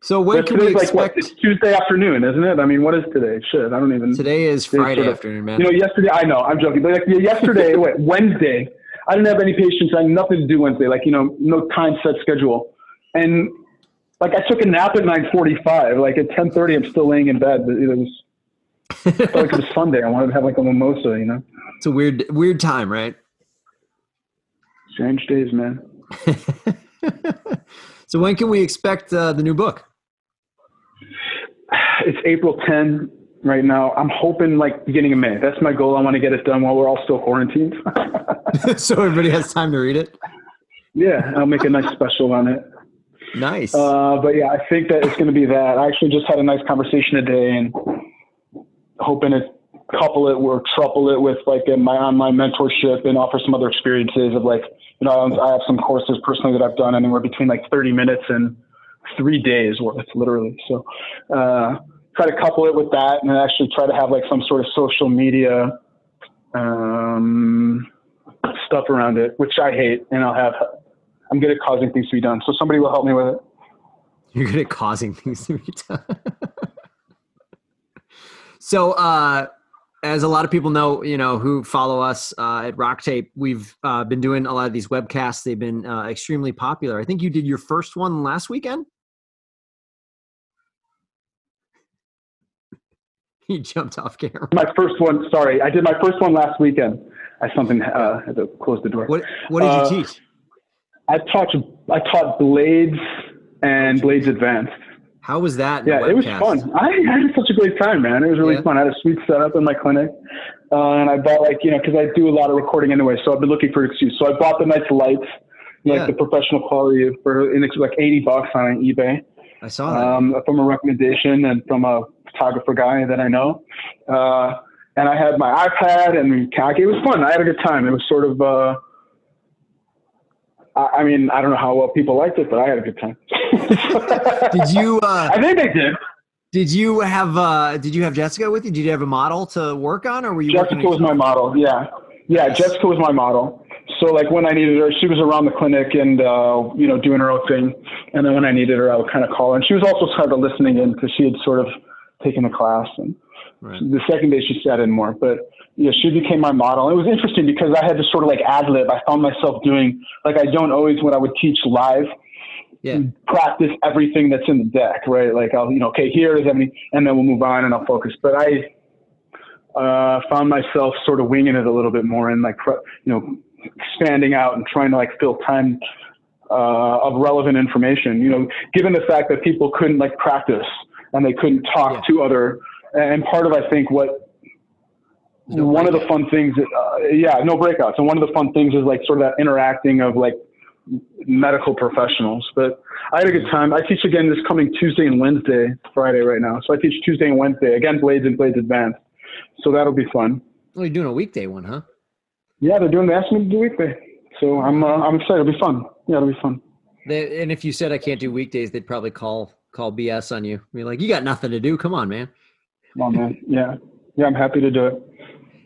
[SPEAKER 1] So when but can we expect? Like, what,
[SPEAKER 2] it's Tuesday afternoon, isn't it? I mean, what is today? Shit, I don't even.
[SPEAKER 1] Today is Friday sort of, afternoon, man.
[SPEAKER 2] You know, yesterday. I know, I'm joking, but like yesterday, wait, Wednesday. I didn't have any patients. I had nothing to do Wednesday, like, you know, no time set schedule. And like I took a nap at 9:45. Like at 10:30, I'm still laying in bed. But it was like it was Sunday. I wanted to have like a mimosa, you know.
[SPEAKER 1] It's a weird weird time, right?
[SPEAKER 2] Strange days, man.
[SPEAKER 1] so when can we expect uh, the new book?
[SPEAKER 2] It's April 10 right now. I'm hoping like beginning of May. That's my goal. I want to get it done while we're all still quarantined.
[SPEAKER 1] so everybody has time to read it.
[SPEAKER 2] Yeah, I'll make a nice special on it.
[SPEAKER 1] Nice.
[SPEAKER 2] Uh, but yeah, I think that it's going to be that. I actually just had a nice conversation today and hoping to couple it or trouble it with like in my online mentorship and offer some other experiences of like, you know, I have some courses personally that I've done anywhere between like 30 minutes and three days worth, literally. So, uh, try to couple it with that and actually try to have like some sort of social media, um, stuff around it, which I hate. And I'll have I'm good at causing things to be done. So somebody will help me with it.
[SPEAKER 1] You're good at causing things to be done. so, uh, as a lot of people know, you know, who follow us uh, at Rock Tape, we've uh, been doing a lot of these webcasts. They've been uh, extremely popular. I think you did your first one last weekend. he jumped off camera.
[SPEAKER 2] My first one. Sorry, I did my first one last weekend. I something uh, had to close the door.
[SPEAKER 1] What What did you
[SPEAKER 2] Uh,
[SPEAKER 1] teach?
[SPEAKER 2] I taught I taught Blades and Blades Advanced.
[SPEAKER 1] How was that?
[SPEAKER 2] Yeah, it was fun. I had such a great time, man. It was really
[SPEAKER 1] Yeah.
[SPEAKER 2] fun. I had a sweet setup in my clinic, uh, and I bought like you know because I do a lot of recording anyway, so I've been looking for an excuse. So I bought the nice lights, like
[SPEAKER 1] Yeah.
[SPEAKER 2] the professional quality for like eighty bucks on eBay
[SPEAKER 1] I saw that.
[SPEAKER 2] um, from a recommendation and from a photographer guy that I know. Uh, and I had my iPad and it was fun. I had a good time. It was sort of. Uh, I I mean, I don't know how well people liked it, but I had a good time.
[SPEAKER 1] did you? Uh,
[SPEAKER 2] I think they did.
[SPEAKER 1] Did you have uh did you have Jessica with you? Did you have a model to work on or were you
[SPEAKER 2] Jessica was my model. Yeah, yeah. Jessica was my model. So like when I needed her, she was around the clinic and uh, you know doing her own thing. And then when I needed her, I would kind of call her. And she was also sort of listening in because she had sort of taken a class. And
[SPEAKER 1] Right.
[SPEAKER 2] the second day she sat in more. But yeah, she became my model. It was interesting because I had to sort of like ad lib. I found myself doing like I don't always when I would teach live
[SPEAKER 1] Yeah.
[SPEAKER 2] practice everything that's in the deck, right? Like I'll, you know, okay, here is everything, and then we'll move on and I'll focus. But I uh, found myself sort of winging it a little bit more and like, you know, expanding out and trying to like fill time uh, of relevant information. You know, given the fact that people couldn't like practice and they couldn't talk
[SPEAKER 1] Yeah.
[SPEAKER 2] to other, and part of I think what
[SPEAKER 1] No
[SPEAKER 2] one of the fun things, uh, yeah, no breakouts. And one of the fun things is like sort of that interacting of like medical professionals. But I had a good time. I teach again this coming Tuesday and Wednesday, Friday right now. So I teach Tuesday and Wednesday again, Blades and Blades Advanced. So that'll be fun.
[SPEAKER 1] Oh, you're doing a weekday one, huh?
[SPEAKER 2] Yeah, they're doing. They asked me to do weekday, so I'm uh, I'm excited. It'll be fun. Yeah, it'll be fun.
[SPEAKER 1] They, and if you said I can't do weekdays, they'd probably call call BS on you. Be like, you got nothing to do. Come on, man.
[SPEAKER 2] Come on, man. Yeah, yeah, I'm happy to do it.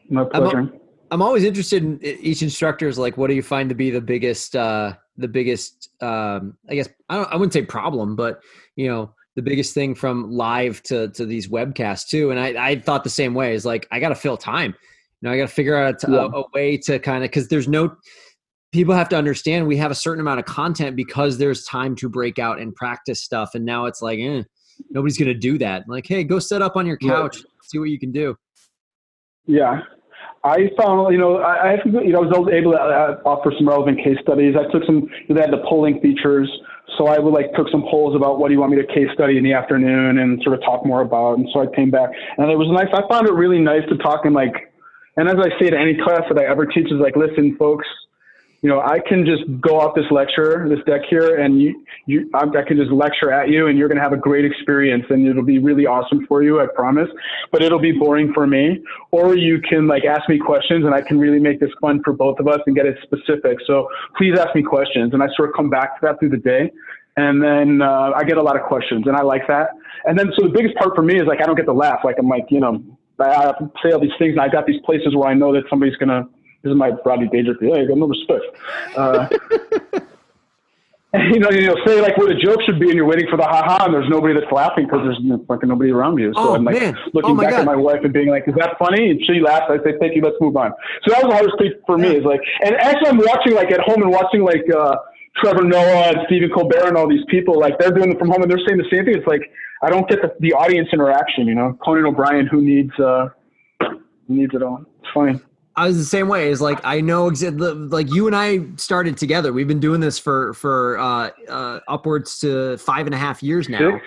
[SPEAKER 2] My
[SPEAKER 1] I'm a-
[SPEAKER 2] pleasure.
[SPEAKER 1] I'm always interested in each instructor's like, what do you find to be the biggest, uh, the biggest, um, I guess I don't, I wouldn't say problem, but you know, the biggest thing from live to to these webcasts too. And I I thought the same way. Is like I got to fill time. You know, I got to figure out a,
[SPEAKER 2] Yeah.
[SPEAKER 1] a way to kind of because there's no. People have to understand we have a certain amount of content because there's time to break out and practice stuff. And now it's like, eh, nobody's gonna do that. Like, hey, go set up on your
[SPEAKER 2] Yeah.
[SPEAKER 1] couch, see what you can do.
[SPEAKER 2] Yeah. I found, you know, I, I you know, I was able to uh, offer some relevant case studies. I took some, they had the polling features. So I would like took some polls about what do you want me to case study in the afternoon and sort of talk more about. And so I came back and it was nice. I found it really nice to talk and like, and as I say to any class that I ever teach is like, listen, folks, you know, I can just go off this lecture, this deck here, and you, you, I, can just lecture at you, and you're going to have a great experience, and it'll be really awesome for you, I promise. But it'll be boring for me. Or you can like ask me questions, and I can really make this fun for both of us and get it specific. So please ask me questions, and I sort of come back to that through the day, and then uh, I get a lot of questions, and I like that. And then so the biggest part for me is like I don't get to laugh. Like I'm like you know I say all these things, and I've got these places where I know that somebody's gonna. This is my Rodney Dangerfield. Hey, I got no respect. Uh, you know, you know, say like where the joke should be, and you're waiting for the ha-ha, and there's nobody that's laughing because there's you know, fucking nobody around you. So
[SPEAKER 1] Oh,
[SPEAKER 2] I'm like
[SPEAKER 1] man.
[SPEAKER 2] looking
[SPEAKER 1] Oh,
[SPEAKER 2] back
[SPEAKER 1] God.
[SPEAKER 2] at my wife and being like, "Is that funny?" And she laughs. I say, "Thank you. Let's move on." So that was the hardest thing for me. Is like, and actually, I'm watching like at home and watching like uh, Trevor Noah and Stephen Colbert and all these people, like they're doing it from home and they're saying the same thing. It's like I don't get the, the audience interaction. You know, Conan O'Brien, who needs uh, needs it all. It's fine.
[SPEAKER 1] I was the same way. Is like I know like you and I started together. We've been doing this for for uh, uh, upwards to five and a half years now.
[SPEAKER 2] Six?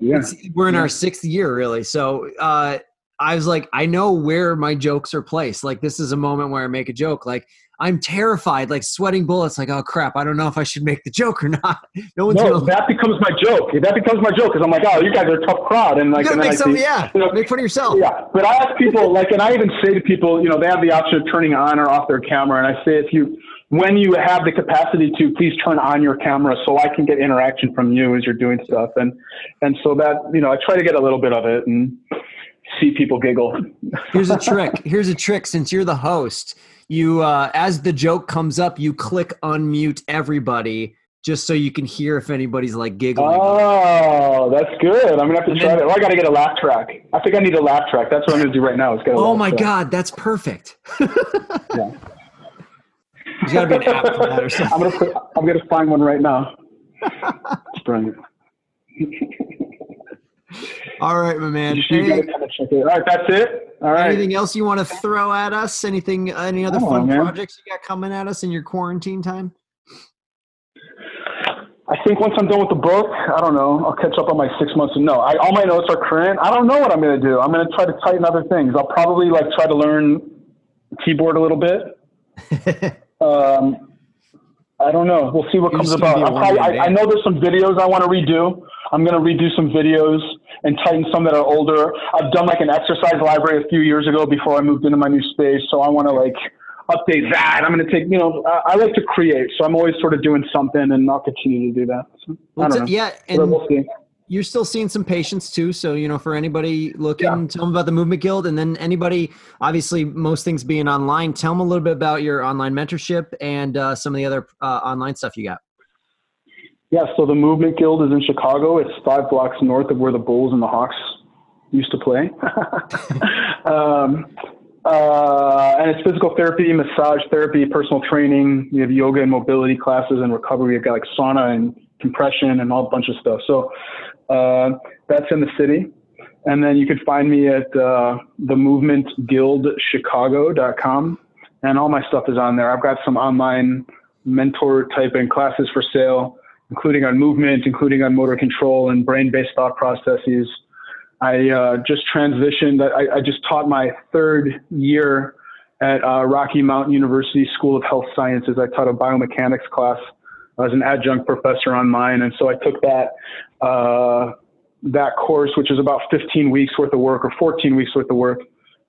[SPEAKER 2] Yeah,
[SPEAKER 1] It's- we're in
[SPEAKER 2] Yeah.
[SPEAKER 1] our sixth year, really. So uh, I was like, I know where my jokes are placed. Like this is a moment where I make a joke. Like I'm terrified, like sweating bullets. Like oh crap, I don't know if I should make the joke or not. No one's
[SPEAKER 2] no,
[SPEAKER 1] gonna.
[SPEAKER 2] that becomes my joke. That becomes my joke because I'm like, oh, you guys are a tough crowd, and like,
[SPEAKER 1] you gotta
[SPEAKER 2] and
[SPEAKER 1] make some, yeah.
[SPEAKER 2] you know,
[SPEAKER 1] Make fun of yourself.
[SPEAKER 2] Yeah, but I ask people like, and I even say to people, you know, they have the option of turning on or off their camera, and I say if you, when you have the capacity to, please turn on your camera so I can get interaction from you as you're doing stuff, and and so that you know, I try to get a little bit of it and see people giggle.
[SPEAKER 1] Here's a trick. Here's a trick. Since you're the host, you uh, as the joke comes up, you click unmute everybody just so you can hear if anybody's like giggling.
[SPEAKER 2] Oh, that's good. I'm gonna have to
[SPEAKER 1] And
[SPEAKER 2] try that. Oh, I gotta get a laugh track. I think I need a laugh track. That's what I'm gonna do right now. Is get a
[SPEAKER 1] oh my
[SPEAKER 2] track.
[SPEAKER 1] god, that's perfect.
[SPEAKER 2] Yeah.
[SPEAKER 1] There's got to be an app for that or something.
[SPEAKER 2] I'm gonna put, I'm gonna find one right now. It's brilliant.
[SPEAKER 1] All right, my man.
[SPEAKER 2] You should
[SPEAKER 1] Any-
[SPEAKER 2] gotta kinda check it. All right, that's it. All right.
[SPEAKER 1] anything else you want to throw at us? Anything? Any other
[SPEAKER 2] don't
[SPEAKER 1] fun
[SPEAKER 2] man.
[SPEAKER 1] projects you got coming at us in your quarantine time?
[SPEAKER 2] I think once I'm done with the book, I don't know. I'll catch up on my six months. No, I, all my notes are current. I don't know what I'm going to do. I'm going to try to tighten other things. I'll probably like try to learn keyboard a little bit. Um, I don't know. We'll see what
[SPEAKER 1] You're
[SPEAKER 2] comes about. probably, I, I know there's some videos I want to redo. I'm going to redo some videos and tighten some that are older. I've done like an exercise library a few years ago before I moved into my new space. So I want to like update that. I'm going to take, you know, I, I like to create. So I'm always sort of doing something and I'll continue to do that. So, I don't know.
[SPEAKER 1] yeah, and
[SPEAKER 2] we'll see.
[SPEAKER 1] you're still seeing some patients too. So you know, for anybody looking,
[SPEAKER 2] Yeah.
[SPEAKER 1] tell them about the Movement Guild, and then anybody, obviously, most things being online. Tell them a little bit about your online mentorship and uh, some of the other uh, online stuff you got.
[SPEAKER 2] Yeah, so the Movement Guild is in Chicago. It's five blocks north of where the Bulls and the Hawks used to play. um, uh, and it's physical therapy, massage therapy, personal training. We have yoga and mobility classes and recovery. We've got like sauna and compression and all a bunch of stuff. So uh, that's in the city. And then you can find me at uh, the movementguildchicago.com. And all my stuff is on there. I've got some online mentor type and classes for sale, including on movement, including on motor control and brain based thought processes. I uh, just transitioned. I, I just taught my third year at uh, Rocky Mountain University School of Health Sciences. I taught a biomechanics class. I was an adjunct professor online, and so I took that uh, that course, which is about 15 weeks worth of work or 14 weeks worth of work,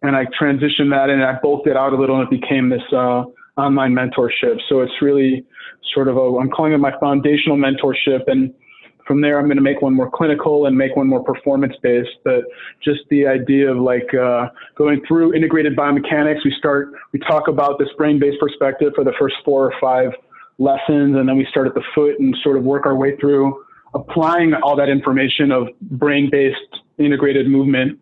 [SPEAKER 2] and I transitioned that and I bulked it out a little, and it became this uh, online mentorship. So it's really sort of a I'm calling it my foundational mentorship, and from there I'm going to make one more clinical and make one more performance based. But just the idea of like uh, going through integrated biomechanics, we start we talk about this brain based perspective for the first four or five lessons, and then we start at the foot and sort of work our way through applying all that information of brain based integrated movement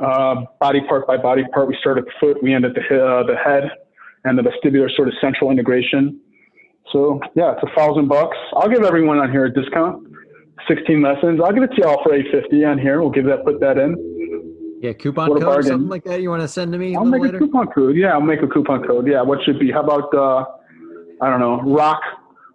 [SPEAKER 2] uh, body part by body part. We start at the foot, we end at the, uh, the head, and the vestibular sort of central integration. So yeah, it's a thousand bucks. I'll give everyone on here a discount. 16 lessons. I'll give it to y'all for 850 on here. We'll give that, put that in.
[SPEAKER 1] Yeah, coupon
[SPEAKER 2] What
[SPEAKER 1] code or something like that. You want to send to me
[SPEAKER 2] I'll make
[SPEAKER 1] later?
[SPEAKER 2] a coupon code. Yeah, I'll make a coupon code. Yeah, what should be? How about uh, I don't know, rock,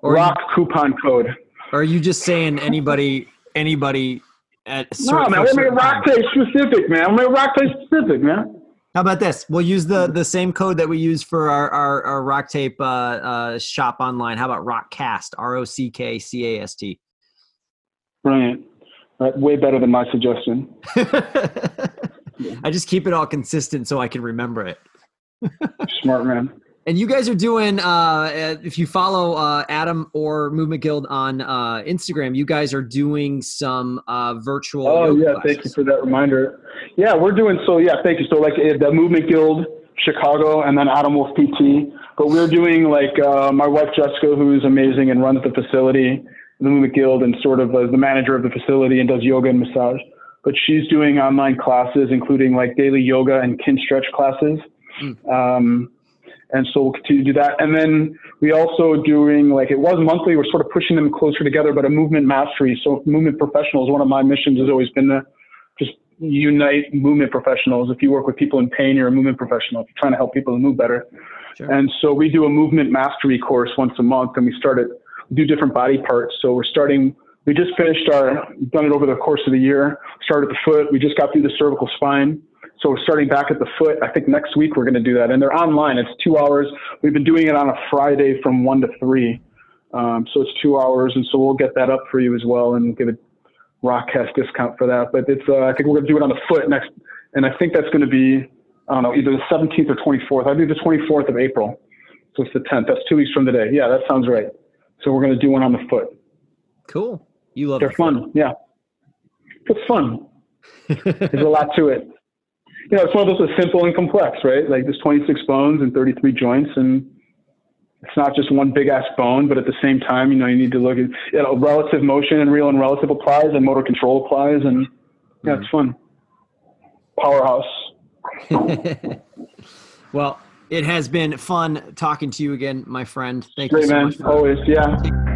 [SPEAKER 1] Or you-
[SPEAKER 2] rock coupon code.
[SPEAKER 1] Or are you just saying anybody, anybody at
[SPEAKER 2] No, man, we'll make rock
[SPEAKER 1] time?
[SPEAKER 2] specific, man. We'll make rock tape specific, man.
[SPEAKER 1] How about this? We'll use the the same code that we use for our our, our rock tape uh, uh, shop online. How about Rockcast? R O C K C A S T.
[SPEAKER 2] Brilliant. Uh, way better than my suggestion.
[SPEAKER 1] I just keep it all consistent so I can remember it.
[SPEAKER 2] Smart man.
[SPEAKER 1] And you guys are doing, uh, if you follow uh, Adam or Movement Guild on uh, Instagram, you guys are doing some uh, virtual.
[SPEAKER 2] Oh yeah,
[SPEAKER 1] classes.
[SPEAKER 2] thank you for that reminder. Yeah, we're doing so. Yeah, thank you. So like uh, the Movement Guild Chicago, and then Adam Wolf PT. But we're doing like uh, my wife Jessica, who is amazing and runs the facility, the Movement Guild, and sort of uh, the manager of the facility and does yoga and massage. But she's doing online classes, including like daily yoga and Kinstretch classes.
[SPEAKER 1] Mm.
[SPEAKER 2] Um, And so we'll continue to do that. And then we also doing like it was monthly. We're sort of pushing them closer together, but a movement mastery. So movement professionals. One of my missions has always been to just unite movement professionals. If you work with people in pain, you're a movement professional. If you're trying to help people to move better. Sure. And so we do a movement mastery course once a month, and we started do different body parts. So we're starting. We just finished our done it over the course of the year. Started the foot. We just got through the cervical spine. So starting back at the foot. I think next week we're going to do that, and they're online. It's two hours. We've been doing it on a Friday from one to three, um, so it's two hours, and so we'll get that up for you as well, and give a Rockcast discount for that. But it's uh, I think we're going to do it on the foot next, and I think that's going to be I don't know either the 17th or 24th. I think the 24th of April, so it's the 10th. That's two weeks from today. Yeah, that sounds right. So we're going to do one on the foot.
[SPEAKER 1] Cool. You love.
[SPEAKER 2] They're the fun. Foot. Yeah, it's fun. There's a lot to it you know, it's one of those that's simple and complex, right? Like there's 26 bones and 33 joints, and it's not just one big ass bone, but at the same time, you know, you need to look at you know, relative motion and real and relative applies and motor control applies, and yeah, it's mm-hmm. fun. Powerhouse.
[SPEAKER 1] well, it has been fun talking to you again, my friend. Thank
[SPEAKER 2] Great,
[SPEAKER 1] you so
[SPEAKER 2] man.
[SPEAKER 1] much.
[SPEAKER 2] Always, yeah.